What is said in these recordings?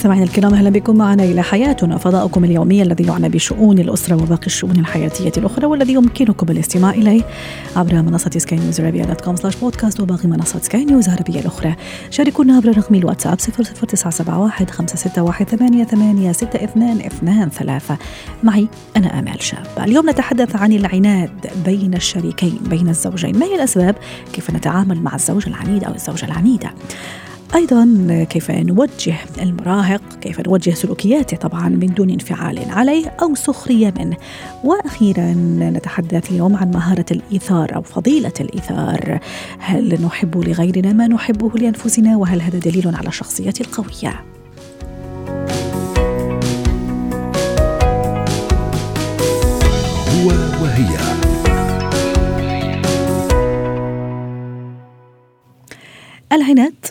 مستمعينا الكرام أهلا بكم معنا إلى حياتنا فضاؤكم اليومي الذي يعنى بشؤون الأسرة وباقي الشؤون الحياتية الأخرى والذي يمكنكم الاستماع إليه عبر منصة سكاي نيوز عربيه dot com slash podcast وباقي منصات سكاي نيوز العربيه الأخرى. شاركونا عبر رقم الواتساب 00971 561 8862 ثلاثة. معي أنا آمال شاب. اليوم نتحدث عن العناد بين الشريكين بين الزوجين. ما هي الأسباب؟ كيف نتعامل مع الزوج العنيد أو الزوجة العنيدة؟ أيضا كيف نوجه المراهق كيف نوجه سلوكياته طبعا من دون انفعال عليه أو سخرية منه. وأخيرا نتحدث اليوم عن مهارة الإيثار أو فضيلة الإيثار. هل نحب لغيرنا ما نحبه لأنفسنا؟ وهل هذا دليل على الشخصية القوية؟ هو وهي. العناد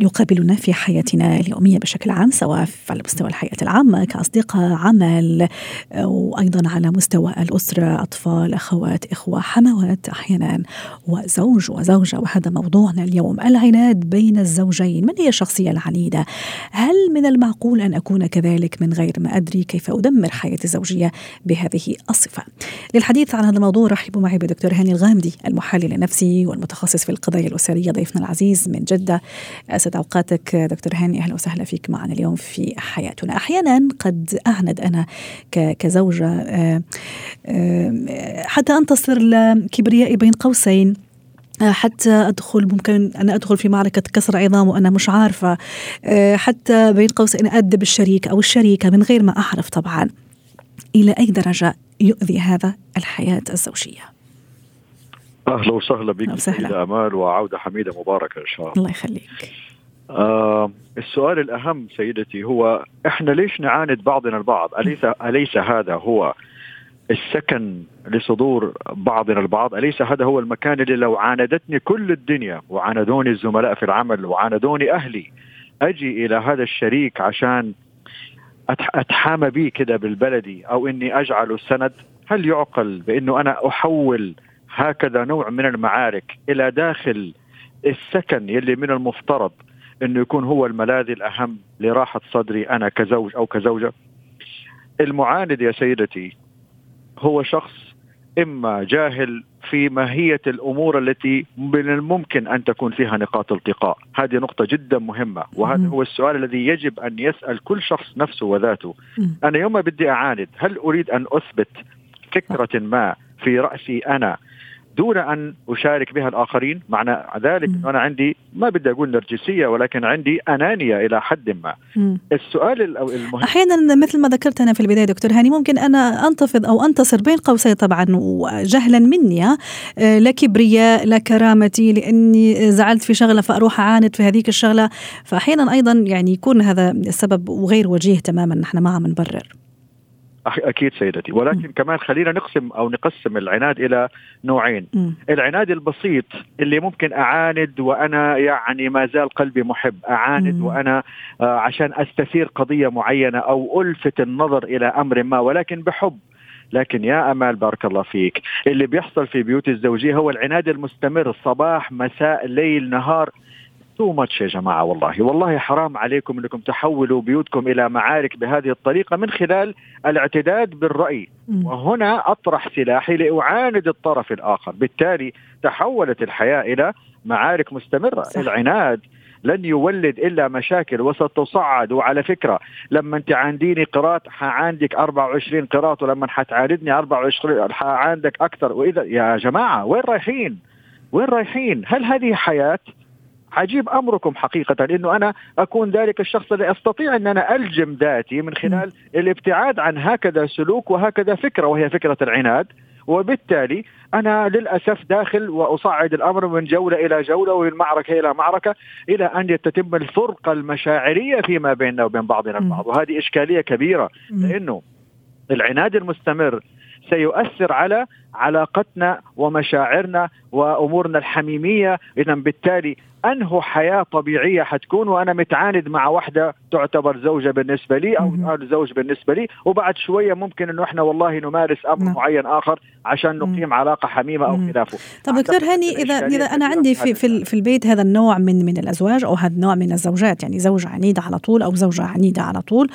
يقابلنا في حياتنا اليومية بشكل عام سواء على مستوى الحياة العامة كأصدقاء عمل وأيضا على مستوى الأسرة أطفال أخوات إخوة حموات أحيانا وزوج وزوجة. وهذا موضوعنا اليوم العناد بين الزوجين. من هي الشخصية العنيدة؟ هل من المعقول أن أكون كذلك من غير ما أدري؟ كيف أدمر حياتي الزوجية بهذه الصفة؟ للحديث عن هذا الموضوع رحبوا معي بدكتور هاني الغامدي المحلل النفسي والمتخصص في القضايا الأسرية ضيفنا العزيز من جدة. أسد أوقاتك دكتور هاني أهلا وسهلا فيك معنا اليوم في حياتنا. أحيانا قد أعند أنا كزوجة آه، آه، حتى أنتصر لكبريائي بين قوسين آه، حتى أدخل ممكن أنا أدخل في معركة كسر عظام وأنا مش عارفة حتى بين قوسين أدب الشريك أو الشريكة من غير ما أعرف طبعا. إلى أي درجة يؤذي هذا الحياة الزوجية؟ أهلا وسهلا بك سيدة آمال وعودة حميدة مباركة إن شاء الله. الله يخليك. آه السؤال الأهم سيدتي هو إحنا ليش نعاند بعضنا البعض؟ اليس أليس هذا هو السكن لصدور بعضنا البعض؟ أليس هذا هو المكان اللي لو عاندتني كل الدنيا وعاندوني الزملاء في العمل وعاندوني أهلي أجي إلى هذا الشريك عشان أتحامى به كده بالبلدي أو إني أجعله سند هل يعقل بأنه أنا أحول هكذا نوع من المعارك إلى داخل السكن يلي من المفترض إنه يكون هو الملاذ الأهم لراحة صدري أنا كزوج أو كزوجة. المعاند يا سيدتي هو شخص إما جاهل في ماهية الأمور التي من الممكن أن تكون فيها نقاط التقاء، هذه نقطة جدا مهمة وهذا هو السؤال الذي يجب أن يسأل كل شخص نفسه وذاته. أنا يوم بدي أعاند، هل أريد أن أثبت فكرة ما في رأسي أنا دون أن أشارك بها الآخرين. معنى ذلك انه أنا عندي ما بدي أقول نرجسية ولكن عندي أنانية إلى حد ما. السؤال المهم أحيانا مثل ما ذكرت أنا في البداية دكتور هاني ممكن أنا أنتفض أو أنتصر بين قوسين طبعا وجهلا مني آه، لا كبرياء لا كرامتي لأني زعلت في شغلة فأروح أعاند في هذيك الشغلة. فاحيانا أيضا يعني يكون هذا السبب وغير وجيه تماما نحن ما عم نبرر. أكيد سيدتي. ولكن م. كمان خلينا نقسم أو نقسم العناد إلى نوعين. م. العناد البسيط اللي ممكن أعاند وأنا يعني ما زال قلبي محب. أعاند م. وأنا آه عشان أستثير قضية معينة أو ألفت النظر إلى أمر ما ولكن بحب. لكن يا أمال بارك الله فيك. اللي بيحصل في بيوت الزوجية هو العناد المستمر. صباح مساء ليل نهار. تو ماتش يا جماعة والله والله حرام عليكم إنكم تحولوا بيوتكم إلى معارك بهذه الطريقة من خلال الاعتداد بالرأي وهنا أطرح سلاحي لأعاند الطرف الآخر بالتالي تحولت الحياة إلى معارك مستمرة صح. العناد لن يولد إلا مشاكل وستصعد وعلى فكرة لما أنت عنديني قراط حعاندك 24 قراط ولما حتعاندني 24 حعاندك أكثر وإذا يا جماعة وين رايحين؟ وين رايحين؟ هل هذه حياة؟ عجيب أمركم حقيقة انه أنا أكون ذلك الشخص الذي أستطيع أن أنا ألجم ذاتي من خلال الابتعاد عن هكذا سلوك وهكذا فكرة وهي فكرة العناد. وبالتالي أنا للأسف داخل وأصعد الأمر من جولة إلى جولة ومن معركة إلى معركة إلى أن تتم الفرقة المشاعرية فيما بيننا وبين بعضنا البعض. وهذه إشكالية كبيرة لأنه العناد المستمر سيؤثر على علاقتنا ومشاعرنا وأمورنا الحميمية. اذا بالتالي أنه حياة طبيعية حتكون وأنا متعاند مع واحدة تعتبر زوجة بالنسبة لي أو زوج بالنسبة لي. وبعد شوية ممكن إنه إحنا والله نمارس أمر مم. معين آخر عشان نقيم علاقة حميمة أو خلافه. طب دكتور هاني اذا إذا أنا عندي في في, في البيت هذا النوع من من الأزواج أو هذا النوع من الزوجات يعني زوجة عنيدة على طول أو زوجة عنيدة على طول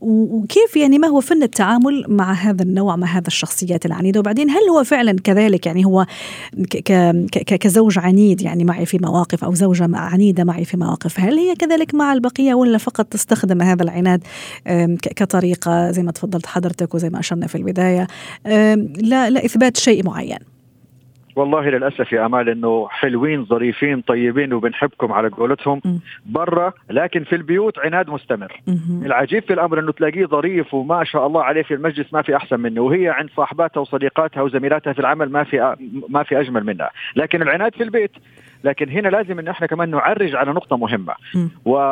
وكيف يعني ما هو فن التعامل مع هذا النوع مع هذا الشخصيات العنيدة؟ وبعدين هل هو فعلا كذلك يعني هو كزوج عنيد يعني معي في مواقف أو زوجة عنيدة معي في مواقف. هل هي كذلك مع البقية ولا فقط تستخدم هذا العناد كطريقة زي ما تفضلت حضرتك وزي ما أشرنا في البداية لا لا إثبات شيء معين؟ والله للأسف يا أمال إنه حلوين ظريفين طيبين وبنحبكم على قولتهم برا لكن في البيوت عناد مستمر. العجيب في الأمر إنه تلاقيه ظريف وما شاء الله عليه في المجلس ما في أحسن منه وهي عند صاحباتها وصديقاتها وزميلاتها في العمل ما في ما في أجمل منها. لكن العناد في البيت لكن هنا لازم إن إحنا كمان نعرج على نقطة مهمة.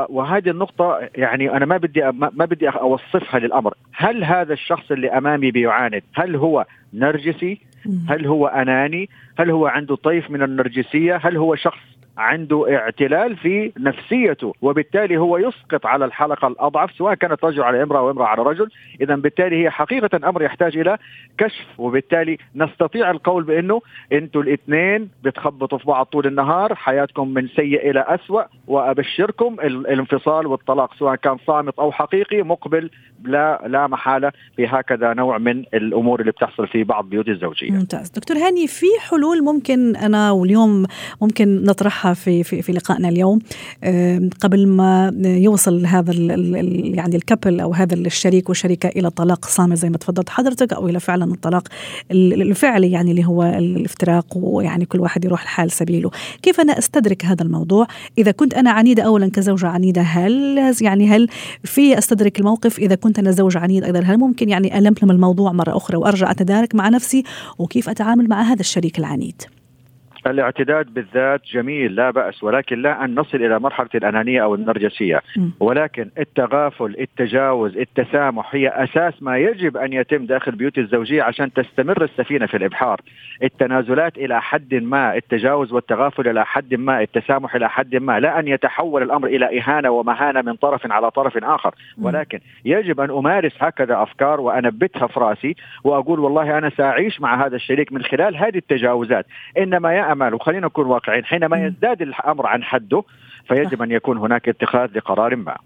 وهذه النقطة يعني أنا ما بدي ما بدي أوصفها للأمر. هل هذا الشخص اللي أمامي بيعاند هل هو نرجسي؟ هل هو أناني؟ هل هو عنده طيف من النرجسية؟ هل هو شخص عنده اعتلال في نفسيته وبالتالي هو يسقط على الحلقة الأضعف سواء كانت رجل على امرأة أو امرأة على رجل. إذا بالتالي هي حقيقة أمر يحتاج إلى كشف وبالتالي نستطيع القول بأنه أنتوا الاثنين بتخبطوا في بعض طول النهار حياتكم من سيء إلى أسوأ وأبشركم الانفصال والطلاق سواء كان صامت أو حقيقي مقبل لا لا محالة بهكذا نوع من الأمور اللي بتحصل في بعض بيوت الزوجية. ممتاز. دكتور هاني في حلول ممكن أنا واليوم ممكن نطرحها؟ في في في لقائنا اليوم. قبل ما يوصل هذا ال يعني الكابل أو هذا الشريك والشريكه إلى طلاق صامت زي ما تفضلت حضرتك أو إلى فعلا الطلاق الفعلي يعني اللي هو الافتراق ويعني كل واحد يروح لحال سبيله. كيف أنا أستدرك هذا الموضوع؟ إذا كنت أنا عنيدة اولا كزوجة عنيدة هل يعني هل في أستدرك الموقف؟ إذا كنت أنا زوج عنيد أيضا هل ممكن يعني ألملم الموضوع مرة أخرى وأرجع أتدارك مع نفسي؟ وكيف أتعامل مع هذا الشريك العنيد؟ الاعتداد بالذات جميل لا بأس ولكن لا أن نصل إلى مرحلة الأنانية أو النرجسية. ولكن التغافل التجاوز التسامح هي أساس ما يجب أن يتم داخل بيوت الزوجية عشان تستمر السفينة في الإبحار. التنازلات إلى حد ما التجاوز والتغافل إلى حد ما التسامح إلى حد ما لا أن يتحول الأمر إلى إهانة ومهانة من طرف على طرف آخر. ولكن يجب أن أمارس هكذا أفكار وأنبتها في رأسي وأقول والله أنا سأعيش مع هذا الشريك من خلال هذه التجاوزات. إنما يا امال وخلينا نكون واقعيين. حينما يزداد الأمر عن حده فيجب أن يكون هناك اتخاذ لقرار ما.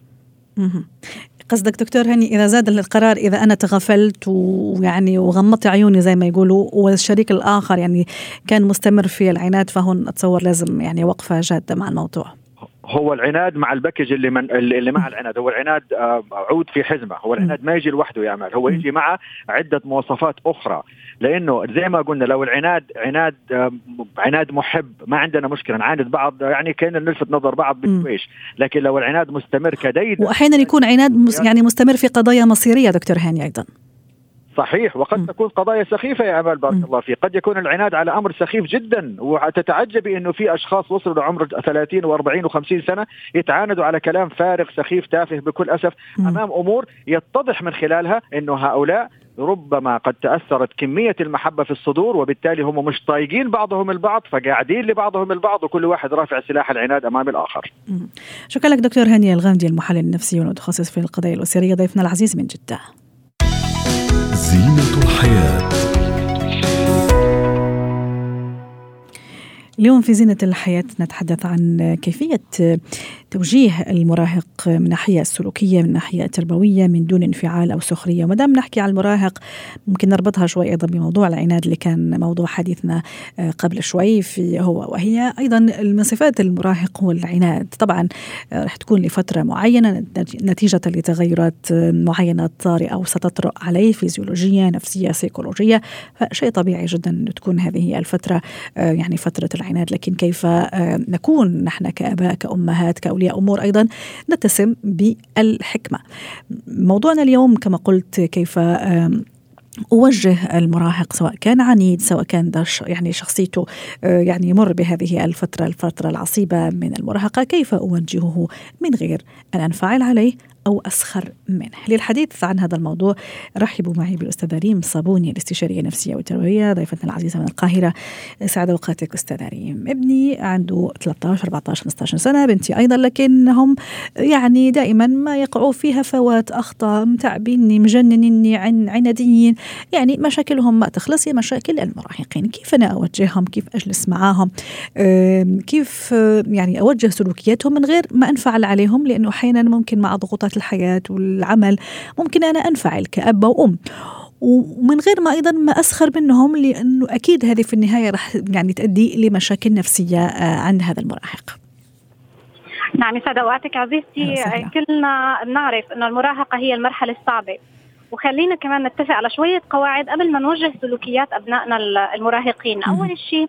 قصدك دكتور هاني إذا زاد القرار إذا أنا تغفلت ويعني وغمضت عيوني زي ما يقولوا والشريك الآخر يعني كان مستمر في العناد فهون أتصور لازم يعني وقفة جادة مع الموضوع. هو العناد مع ال package اللي من اللي مع العناد. هو العناد آه، عود في حزمة. هو العناد ما يجي لوحده يا امال هو يجي مع عدة مواصفات أخرى. لأنه زي ما قلنا لو العناد عناد آه، عناد محب ما عندنا مشكلة. نعاند بعض يعني كأن نلفت نظر بعض بشويش لكن لو العناد مستمر شديد واحيانا يكون عناد يعني مستمر في قضايا مصيرية دكتور هاني أيضا. صحيح وقد تكون قضايا سخيفة يا أمال بارك الله فيك. قد يكون العناد على أمر سخيف جدا وتتعجبي أنه في أشخاص وصلوا لعمر 30 و40 و50 سنة يتعاندوا على كلام فارغ سخيف تافه بكل أسف أمام أمور يتضح من خلالها أنه هؤلاء ربما قد تأثرت كمية المحبة في الصدور وبالتالي هم مش طايقين بعضهم البعض فقاعدين لبعضهم البعض وكل واحد رافع سلاح العناد أمام الآخر. شكرا لك دكتور هاني الغامدي المحلل النفسي والمتخصص في القضايا الأسرية ضيفنا العزيز من جدة. زينة الحياة. اليوم في زينة الحياة نتحدث عن كيفية توجيه المراهق من الناحية السلوكية من الناحية التربوية من دون انفعال أو سخرية. وما دام نحكي عن المراهق ممكن نربطها شوي أيضا بموضوع العناد اللي كان موضوع حديثنا آه، قبل شوي في هو وهي أيضا من صفات المراهق هو العناد. طبعا آه، رح تكون لفترة معينة نتيجة لتغيرات معينة طارئة أو ستطرأ عليه فيزيولوجية نفسية سيكولوجية. فشيء طبيعي جدا أن تكون هذه الفترة آه، يعني فترة العناد. لكن كيف نكون نحن كآباء كأمهات كأولاد أولياء أمور أيضا نتسم بالحكمة. موضوعنا اليوم كما قلت كيف أوجه المراهق سواء كان عنيد سواء كان يعني شخصيته آه، يعني يمر بهذه الفترة الفترة العصيبة من المراهقة كيف أوجهه من غير أن أنفعل عليه؟ أو أسخر منه. للحديث عن هذا الموضوع رحبوا معي بالأستاذة ريم صابوني الاستشارية النفسية والتربوية ضيفتنا العزيزة من القاهرة. سعد أوقاتك أستاذة ريم. ابني عنده 13 14 15 سنة بنتي أيضا لكنهم يعني دائما ما يقعوا في هفوات أخطاء متعبيني مجننيني عن عناديين. يعني مشاكلهم ما تخلص هي مشاكل المراهقين. كيف أنا أوجههم؟ كيف أجلس معاهم؟ كيف يعني أوجه سلوكياتهم من غير ما أنفعل عليهم؟ لأنه أحيانا ممكن مع ضغوطات الحياة والعمل ممكن أنا أنفعل كأب وأم ومن غير ما أيضا ما أسخر منهم لأنه أكيد هذه في النهاية راح يعني تؤدي لمشاكل نفسية آه، عند هذا المراهق. نعم يسعد اوقاتك عزيزتي كلنا بنعرف انه المراهقة هي المرحلة الصعبة. وخلينا كمان نتفق على شوية قواعد قبل ما نوجه سلوكيات أبنائنا المراهقين، أول شيء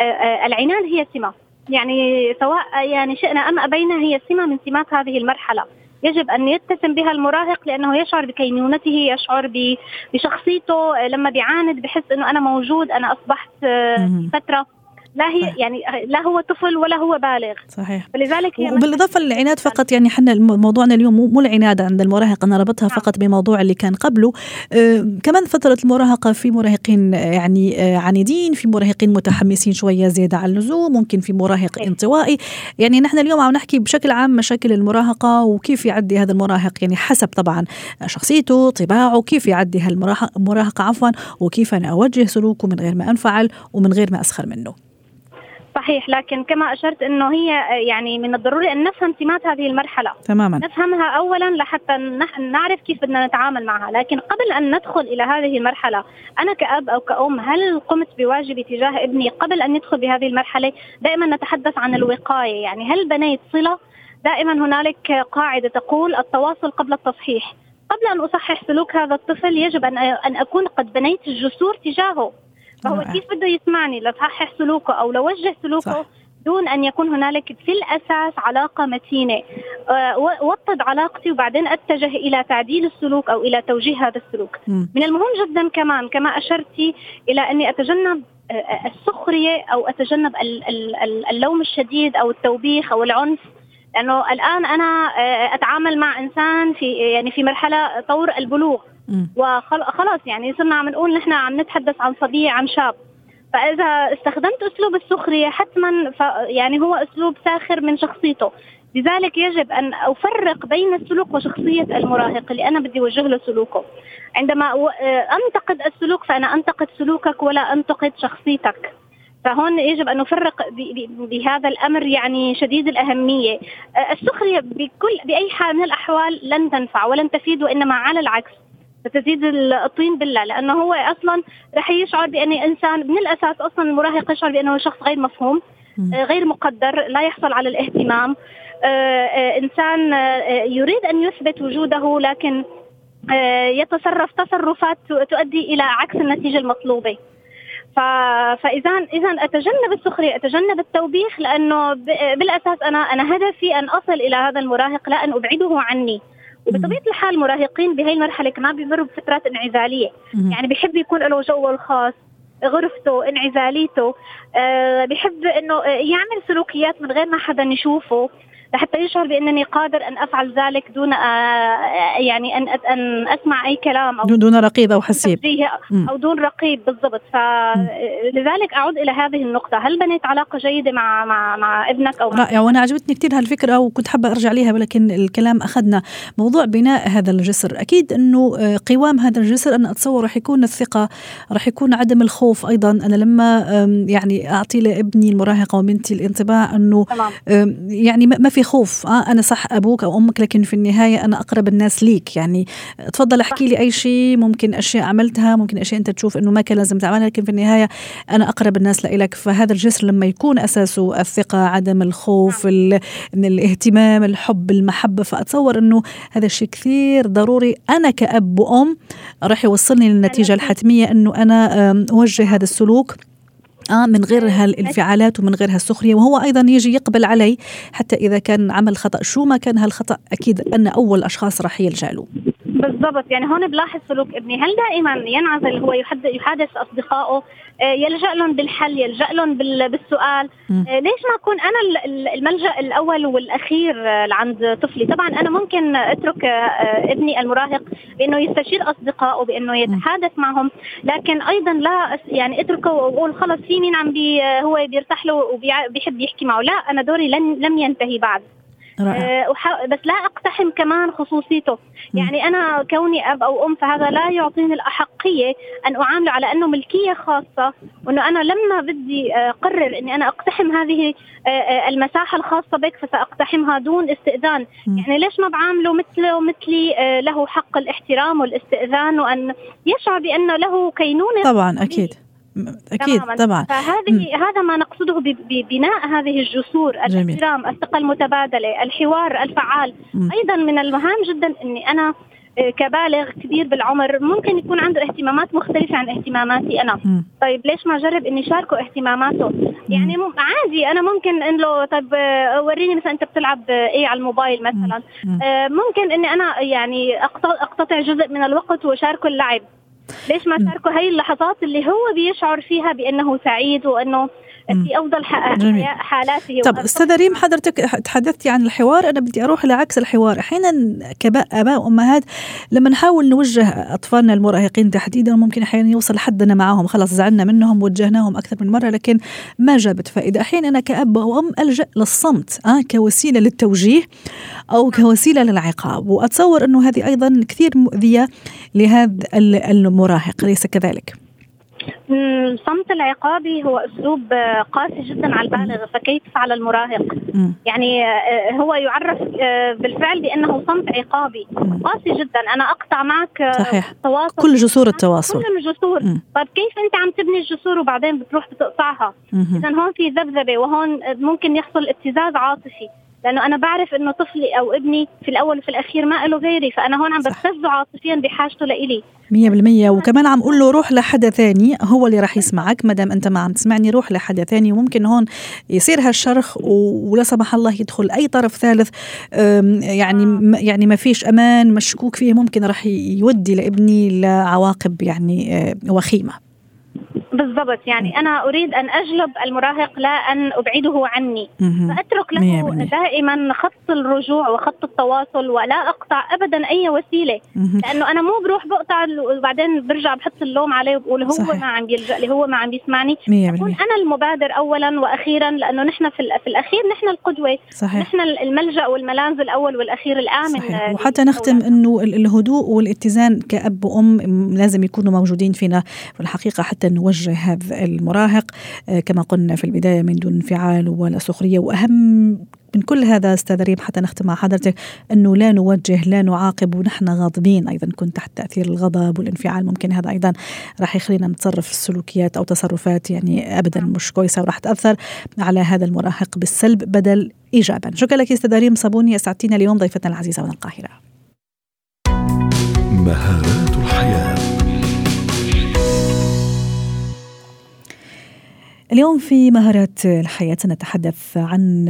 آه، آه، العناد هي سمه يعني سواء يعني شئنا أم أبينا هي سمه من سمات هذه المرحلة. يجب أن يتسم بها المراهق لأنه يشعر بكينونته يشعر بشخصيته لما بيعاند بحس إنه أنا موجود أنا أصبحت فترة لا هي يعني لا هو طفل ولا هو بالغ. صحيح. فلذلك هي وبالإضافة للعناد فقط يعني إحنا موضوعنا اليوم مو العناد عند المراهق أنا ربطها نعم. فقط بموضوع اللي كان قبله. آه كمان فترة المراهقة في مراهقين يعني آه عنيدين في مراهقين متحمسين شوية زيادة عن اللزوم ممكن في مراهق انطوائي. يعني نحن اليوم عم نحكي بشكل عام مشاكل المراهقة وكيف يعدي هذا المراهق يعني حسب طبعا شخصيته طباعه كيف يعدي هالمراهق عفوا وكيف أنا أوجه سلوكه من غير ما أنفعل ومن غير ما أسخر منه. صحيح لكن كما أشرت إنه هي يعني من الضروري أن نفهم سمات هذه المرحلة. تماما. نفهمها اولا لحتى نعرف كيف بدنا نتعامل معها لكن قبل أن ندخل إلى هذه المرحلة أنا كأب أو كأم هل قمت بواجبي تجاه ابني قبل أن يدخل بهذه المرحلة؟ دائما نتحدث عن الوقاية يعني هل بنيت صلة؟ دائما هنالك قاعدة تقول التواصل قبل التصحيح. قبل أن أصحح سلوك هذا الطفل يجب أن أن أكون قد بنيت الجسور تجاهه. فهو كيف بده يسمعني؟ لصحح سلوكه أو لوجه سلوكه صح. دون أن يكون هنالك في الأساس علاقة متينة. أه وطد علاقتي وبعدين أتجه إلى تعديل السلوك أو إلى توجيه هذا السلوك. م. من المهم جدا كمان كما اشرتي إلى أني أتجنب أه، أه، السخرية أو أتجنب اللوم الشديد أو التوبيخ أو العنف. لأنه الآن أنا أتعامل مع إنسان في يعني في مرحلة طور البلوغ. وخلاص يعني صرنا عم نقول نحن عم نتحدث عن صبي عن شاب. فإذا استخدمت أسلوب السخرية حتما يعني هو أسلوب ساخر من شخصيته. لذلك يجب أن أفرق بين السلوك وشخصية المراهق اللي أنا بدي أوجه له سلوكه. عندما أنتقد السلوك فأنا أنتقد سلوكك ولا أنتقد شخصيتك. فهون يجب أن نفرق بهذا الأمر يعني شديد الأهمية. السخرية بكل بأي حال من الأحوال لن تنفع ولن تفيد وإنما على العكس. فتزيد الطين بالله لأنه هو أصلا رح يشعر بأني إنسان من الأساس أصلا المراهق يشعر بأنه شخص غير مفهوم آه، غير مقدر لا يحصل على الاهتمام آه، آه، إنسان يريد أن يثبت وجوده لكن يتصرف تصرفات تؤدي إلى عكس النتيجة المطلوبة. فإذا إذا أتجنب السخرية أتجنب التوبيخ لأنه بالأساس أنا أنا هدفي أن أصل إلى هذا المراهق لا أن أبعده عني. وبطبيعة الحال المراهقين بهي المرحلة كمان بيمروا بفترات انعزالية. يعني بيحب يكون له جوه الخاص غرفته انعزاليته. أه بيحب إنه يعمل سلوكيات من غير ما حدا يشوفه. لحتى يشعر بأنني قادر أن أفعل ذلك دون آه، يعني أن أن أسمع أي كلام أو دون رقيب أو حسيب. أو دون رقيب بالضبط. فلذلك أعود إلى هذه النقطة. هل بنيت علاقة جيدة مع مع مع ابنك أو رائع. وأنا عجبتني كثير هالفكرة وكنت حابة أرجع ليها ولكن الكلام أخذنا موضوع بناء هذا الجسر. أكيد أنه آه، قوام هذا الجسر أنا أتصور راح يكون الثقة راح يكون عدم الخوف أيضا. أنا لما يعني أعطي لابني المراهقة وبنتي الانطباع أنه يعني ما في في خوف آه أنا صح أبوك أو أمك لكن في النهاية أنا أقرب الناس ليك. يعني تفضل احكي لي أي شيء ممكن أشياء عملتها ممكن أشياء أنت تشوف إنه ما كان لازم تعملها لكن في النهاية أنا أقرب الناس لك فهذا الجسر لما يكون أساسه الثقة عدم الخوف الاهتمام الحب المحبة. فأتصور إنه هذا الشيء كثير ضروري. أنا كأب وأم راح يوصلني للنتيجة الحتمية إنه أنا أوجه هذا السلوك. آه من غير هالانفعالات ومن غير هالسخرية. وهو أيضا يجي يقبل علي حتى إذا كان عمل خطأ. شو ما كان هالخطأ أكيد أن أول أشخاص راح يلجا له بالضبط. يعني هون بلاحظ سلوك ابني. هل دائما ينعزل هو يحادث أصدقائه؟ آه، يلجأ لهم بالحل يلجأ لهم بالسؤال. آه، ليش ما أكون أنا الملجأ الأول والأخير آه، عند طفلي؟ طبعا أنا ممكن أترك ابني المراهق بأنه يستشير أصدقائه بأنه يتحادث معهم. لكن أيضا لا يعني أتركه وأقول خلص في مين عم بي هو بيرتاح له وبيحب يحكي معه. لا أنا دوري لن لم ينتهي بعد. رائع. أه بس لا أقتحم كمان خصوصيته. يعني أنا كوني أب أو أم فهذا لا يعطيني الأحقية أن أعامله على أنه ملكية خاصة وأنه أنا لما بدي اقرر آه، إني أنا أقتحم هذه آه، آه، المساحة الخاصة بك فسأقتحمها دون استئذان. م. يعني ليش ما بعامله مثله مثلي له حق الاحترام والاستئذان وأن يشعر بأنه له كينونة؟ طبعا أكيد. أكيد تماماً. طبعا. فهذه هذا ما نقصده ببناء هذه الجسور الاحترام الثقة المتبادلة الحوار الفعال. م. أيضا من المهام جدا إني أنا آه، كبالغ كبير بالعمر ممكن يكون عنده اهتمامات مختلفة عن اهتماماتي أنا. م. طيب ليش ما أجرب إني شاركه اهتماماته؟ يعني عادي أنا ممكن إن له طيب آه، وريني مثلا أنت بتلعب إيه على الموبايل مثلا. م. آه ممكن إني أنا يعني أقتطع جزء من الوقت وشاركه اللعب. ليش ما شاركوا هاي اللحظات اللي هو بيشعر فيها بأنه سعيد وأنه في أفضل حالاته طب أستاذة ريم حضرتك تحدثتي عن الحوار أنا بدي أروح لعكس الحوار. أحيانا كاباء وأمهات لما نحاول نوجه أطفالنا المراهقين تحديدا ممكن أحيانا يوصل حدنا معهم خلاص زعلنا منهم وجهناهم أكثر من مرة لكن ما جابت فائده أحيانا أنا كأب أو ام ألجأ للصمت آه كوسيلة للتوجيه أو كوسيلة للعقاب. وأتصور أنه هذه أيضا كثير مؤذية لهذا المراهق أليس كذلك؟ الصمت العقابي هو أسلوب قاسي جدا على البالغ فكيف على المراهق؟ يعني آه، هو يعرف آه، بالفعل بأنه صمت عقابي قاسي جدا. أنا أقطع معك آه، صحيح. تواصل كل جسور التواصل. كل الجسور. طيب كيف أنت عم تبني الجسور وبعدين بتروح بتقطعها؟ اذا هون في ذبذبة وهون ممكن يحصل ابتزاز عاطفي. لأنه أنا بعرف إنه طفلي أو ابني في الأول وفي الأخير ما له غيري فأنا هون عم ببتزه عاطفيا بحاجته لإلي. مية بالمية. وكمان عم أقول له روح لحدا ثاني هو اللي راح يسمعك ما دام أنت ما عم تسمعني روح لحدا ثاني. وممكن هون يصير هالشرخ ولا سمح الله يدخل أي طرف ثالث. يعني يعني ما فيش أمان مشكوك فيه ممكن راح يودي لابني لعواقب يعني آه، وخيمة. بالضبط يعني أنا أريد أن أجلب المراهق لا أن أبعده عني. فأترك له دائما خط الرجوع وخط التواصل ولا أقطع ابدا أي وسيلة. لأنه أنا مو بروح بقطع وبعدين برجع بحط اللوم عليه وبقول هو صحيح. ما عم بيلجأ لي هو ما عم بيسمعني. أكون أنا المبادر اولا وأخيرا لأنه نحن في, في الأخير نحن القدوة. صحيح. نحن الملجأ والملاذ الأول والأخير الآمن. صحيح. وحتى نختم إنه الهدوء والاتزان كأب وأم لازم يكونوا موجودين فينا في الحقيقة حتى نوجه يوجه هذا المراهق. آه، كما قلنا في البداية من دون انفعال ولا سخرية. وأهم من كل هذا أستاذ ريم حتى نختم مع حضرتك أنه لا نوجه لا نعاقب ونحن غاضبين أيضا. كنت تحت تأثير الغضب والانفعال. ممكن هذا أيضا راح يخلينا نتصرف في السلوكيات أو تصرفات يعني ابدا مش كويسة وراح تأثر على هذا المراهق بالسلب بدل ايجابا. شكرا لك أستاذ ريم صابوني أسعدتينا اليوم ضيفتنا العزيزة من القاهرة. مهارات اليوم في مهارات الحياة نتحدث عن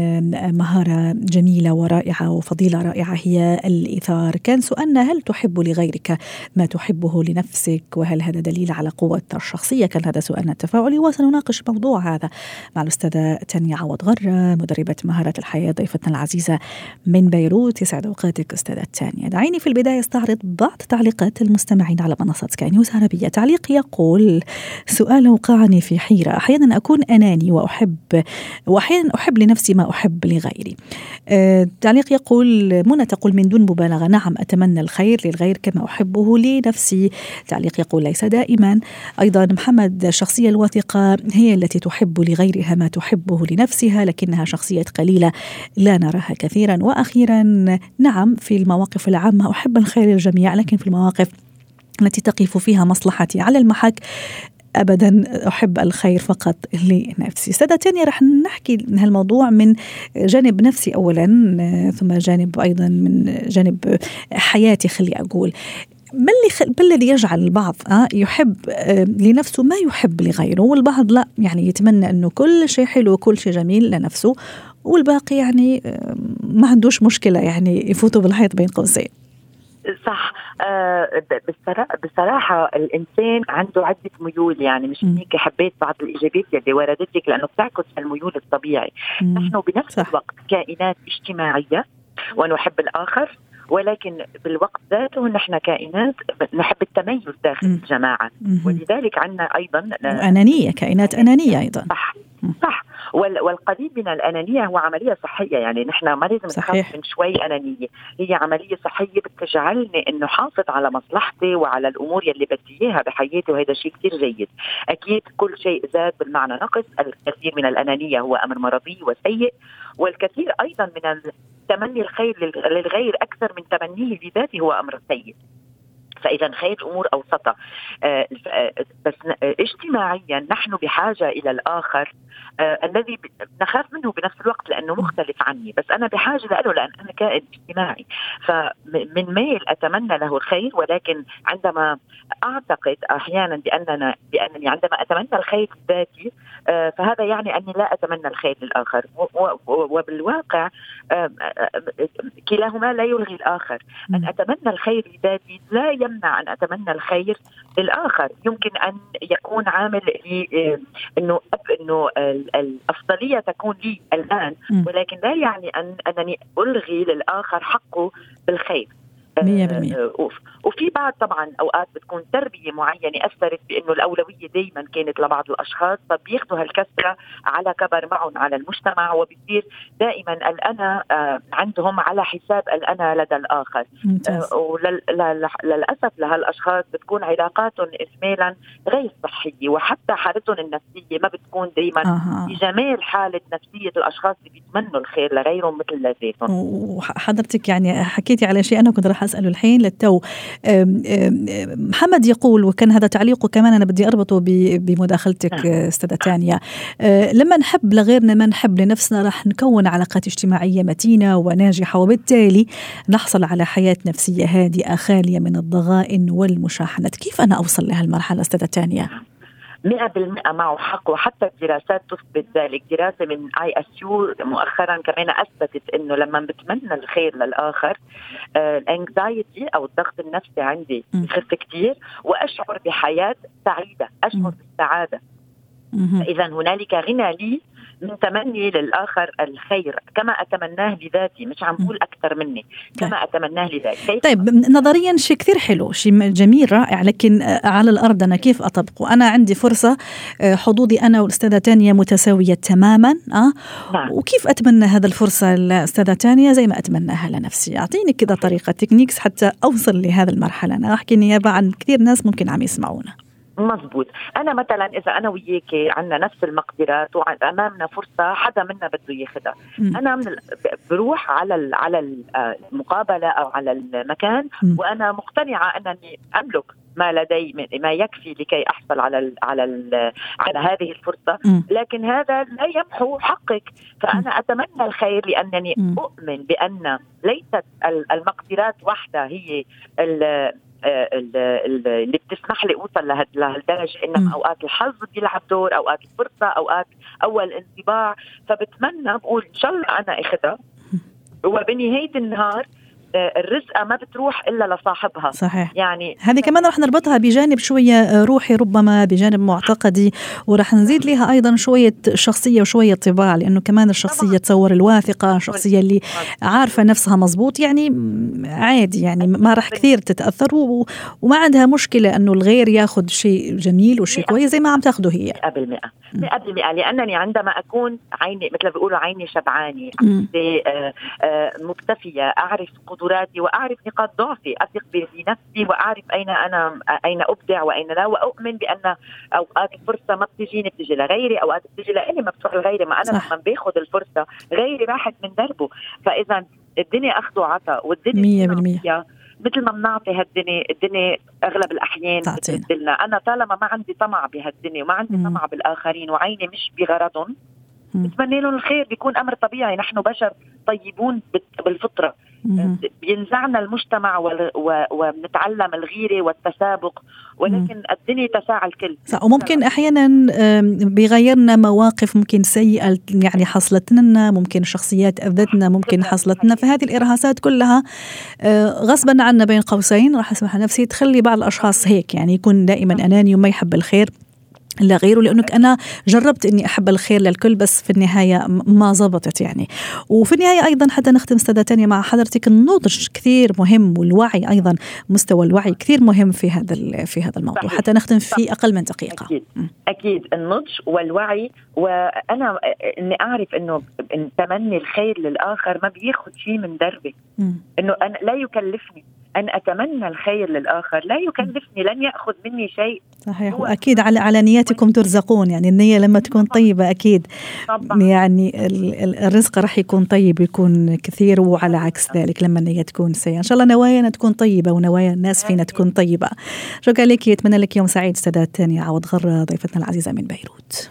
مهارة جميلة ورائعة وفضيلة رائعة هي الإيثار. كان سؤالنا هل تحب لغيرك ما تحبه لنفسك؟ وهل هذا دليل على قوة الشخصية؟ كان هذا سؤالنا التفاعلي وسنناقش موضوع هذا مع الأستاذة تانيا عوض غرة مدربة مهارات الحياة ضيفتنا العزيزة من بيروت. يسعد أوقاتك أستاذة تانيا دعيني في البداية أستعرض بعض تعليقات المستمعين على منصة سكاي نيوز عربية. تعليق يقول سؤال أوقعني في حيرة. أحيانا أكون أكون أناني وأحب وأحيانا أحب لنفسي ما أحب لغيري. آه تعليق يقول منى تقول من دون مبالغة. نعم أتمنى الخير للغير كما أحبه لنفسي. تعليق يقول ليس دائما. أيضا محمد الشخصية الواثقة هي التي تحب لغيرها ما تحبه لنفسها لكنها شخصية قليلة لا نراها كثيرا. وأخيرا نعم في المواقف العامة أحب الخير للجميع لكن في المواقف التي تقف فيها مصلحتي على المحك ابدا أحب الخير فقط لنفسي. سادة تانية رح نحكي هالموضوع من جانب نفسي اولا ثم جانب أيضا من جانب حياتي خلي أقول. ما اللي خل... ما الذي يجعل البعض آه يحب آه لنفسه ما يحب لغيره؟ والبعض لا يعني يتمنى إنه كل شيء حلو وكل شيء جميل لنفسه والباقي يعني آه ما عندوش مشكلة يعني يفوتوا بالحيط بين قوسين. صح آه بصراحة الإنسان عنده عدة ميول يعني مش هيك حبيت بعض الإيجابيات اللي وردت لك لأنه بتعكس الميول الطبيعي مم. نحن بنفس صح. الوقت كائنات اجتماعية ونحب الآخر ولكن بالوقت ذاته نحن كائنات نحب التميز داخل الجماعة. ولذلك عندنا أيضا أنانية كائنات أنانية. أيضا. صح صح. والقريب من الأنانية هو عملية صحية. يعني نحن ما لازم نخاف من شوي أنانية. هي عملية صحية بتجعلني إنه حافظ على مصلحتي وعلى الأمور يلي بدي إياها بحياتي وهذا شيء كثير جيد. أكيد كل شيء زاد بالمعنى نقص الكثير من الأنانية هو أمر مرضي وسيء. والكثير أيضا من تمني الخير للغير أكثر من تمنيه لذاته هو أمر سيء. فإذا خير الأمور أوسطها. آه، آه، بس آه، اجتماعيا نحن بحاجة إلى الآخر الذي نخاف منه بنفس الوقت لأنه مختلف عني بس أنا بحاجة له لأن أنا كائن اجتماعي. فمن ميل أتمنى له الخير ولكن عندما أعتقد أحيانا باننا بأنني عندما أتمنى الخير ذاتي فهذا يعني أني لا أتمنى الخير للآخر. وبالواقع كلاهما لا يلغي الآخر. أن أتمنى الخير لذاتي لا يمنع أن أتمنى الخير للآخر. يمكن أن يكون عامل لي إنه إنه الأفضلية تكون لي الآن ولكن لا يعني ان أنني ألغي للآخر حقه بالخير. 100% آه، وفي بعض طبعا أوقات بتكون تربية معينة أثرت بأنه الأولوية دائما كانت لبعض الأشخاص فبياخذوا هالكسرة على كبر معهم على المجتمع وبصير دائما الأنا آه، عندهم على حساب الأنا لدى الآخر. آه، وللاسف لهالأشخاص بتكون علاقاتهم اجمالا غير صحية وحتى حالتهم النفسية ما بتكون دائما بجمال حالة نفسية الأشخاص اللي بيتمنوا الخير لغيرهم مثل لذاتهم. وحضرتك يعني حكيتي على شيء أنا كنت راح أسأله الحين للتو. محمد يقول وكان هذا تعليقه كمان أنا بدي أربطه بمداخلتك نعم. أستاذة تانيا أه، لما نحب لغيرنا ما نحب لنفسنا راح نكون علاقات اجتماعية متينة وناجحة وبالتالي نحصل على حياة نفسية هادئة خالية من الضغائن والمشاحنات. كيف أنا أوصل لهالمرحلة أستاذة تانيا 100% معه حق وحتى الدراسات تثبت ذلك. دراسة من ASU مؤخرا كمان أثبتت إنه لما بتمنى الخير للآخر آه، ال anxiety أو الضغط النفسي عندي يخف كثير وأشعر بحياة سعيدة أشعر بالسعادة. فاذا هنالك غنى لي من تمني للآخر الخير كما أتمناه لذاتي مش عم بقول أكثر مني كما طيب. أتمناه لذاتي. طيب نظريا شيء كثير حلو شيء جميل رائع لكن على الأرض أنا كيف أطبقه؟ أنا عندي فرصة آه، حظوظي أنا والأستاذة تانيا متساوية تماما آه؟ نعم. وكيف أتمنى هذا الفرصة الاستاذه تانيا زي ما أتمناها لنفسي. أعطيني كذا طريقة تكنيكس حتى أوصل لهذا المرحلة. أنا أحكي نيابة عن كثير ناس ممكن عم يسمعونا. مزبوط. أنا مثلا إذا أنا وياك عندنا نفس المقدرات وامامنا فرصة حدا منا بده ياخذها أنا من بروح على على المقابلة أو على المكان وأنا مقتنعة أنني أملك ما لدي ما يكفي لكي أحصل على ال على ال على هذه الفرصة. لكن هذا لا يمحو حقك. فأنا أتمنى الخير لأنني أؤمن بأن ليست المقدرات وحدها هي آه، اللي بتسمح لي أوصل لهالدرجة انما أوقات الحظ بيلعب دور أوقات الفرصة أوقات أول انطباع. فبتمنى بقول إن شاء الله أنا اخذها وبنهاية النهار آه، الرزقه ما بتروح إلا لصاحبها. صحيح. يعني هذه كمان رح نربطها بجانب شوية آه، روحي ربما بجانب معتقدي ورح نزيد لها أيضا شوية شخصية وشوية طباع لأنه كمان الشخصية تصور الواثقة الشخصيه اللي عارفة نفسها مزبوط يعني عادي يعني ما رح كثير تتأثر وما عندها مشكلة إنه الغير ياخذ شيء جميل وشيء كويس زي ما عم تاخذه هي. 100% 100% لأنني عندما أكون عيني مثل ما بيقولوا عيني شبعانه آه، مكتفية أعرف قدراتي وأعرف نقاط ضعفي أثق بنفسي وأعرف أين أنا أين أبدع وأين لا وأؤمن بأن أوقات الفرصة ما بتجيني بتجي لغيري أوقات بتجي لإلي ما بتروح لغيري ما أنا لما باخذ الفرصة غيري راحت من دربه. فإذا الدنيا أخذ وعطاء والدنيا 100% مثل ما بنعطي هالدنيا الدنيا أغلب الأحيان بتبدلنا أنا طالما ما عندي طمع بهالدنيا وما عندي طمع بالآخرين وعيني مش بغرضهم بتمنى لهم الخير بيكون أمر طبيعي. نحن بشر طيبون بالفطرة. بينزعنا المجتمع وبنتعلم الغيرة والتسابق ولكن الدنيا تساعى الكل. صح وممكن أحيانا بيغيرنا مواقف ممكن سيئة يعني حصلت لنا ممكن شخصيات أذتنا ممكن حصلت لنا فهذه الإرهاصات كلها آه، غصبا عنا بين قوسين. راح أسمح نفسي تخلي بعض الأشخاص هيك يعني يكون دائما أناني وما يحب الخير. لا غيره لانك أنا جربت إني أحب الخير للكل بس في النهاية ما زبطت يعني. وفي النهاية أيضا حتى نختم استاذه تانية مع حضرتك. النضج كثير مهم والوعي أيضا مستوى الوعي كثير مهم في هذا في هذا الموضوع. صحيح. حتى نختم في أقل من دقيقة. أكيد. أكيد. النضج والوعي وأنا إني أعرف إنه تمني الخير للآخر ما بياخذ شيء من دربي. إنه أنا لا يكلفني. أن أتمنى الخير للآخر. لا يكلفني لن يأخذ مني شيء. صحيح. وأكيد على على نياتكم ترزقون. يعني النية لما تكون طيبة أكيد. طبعا. يعني الرزق راح يكون طيب يكون كثير وعلى عكس ذلك لما النية تكون سيئة. إن شاء الله نوايانا تكون طيبة ونوايا الناس فينا تكون طيبة. شكرا لك أتمنى لك يوم سعيد. استاذة تانية عوض غرة ضيفتنا العزيزة من بيروت.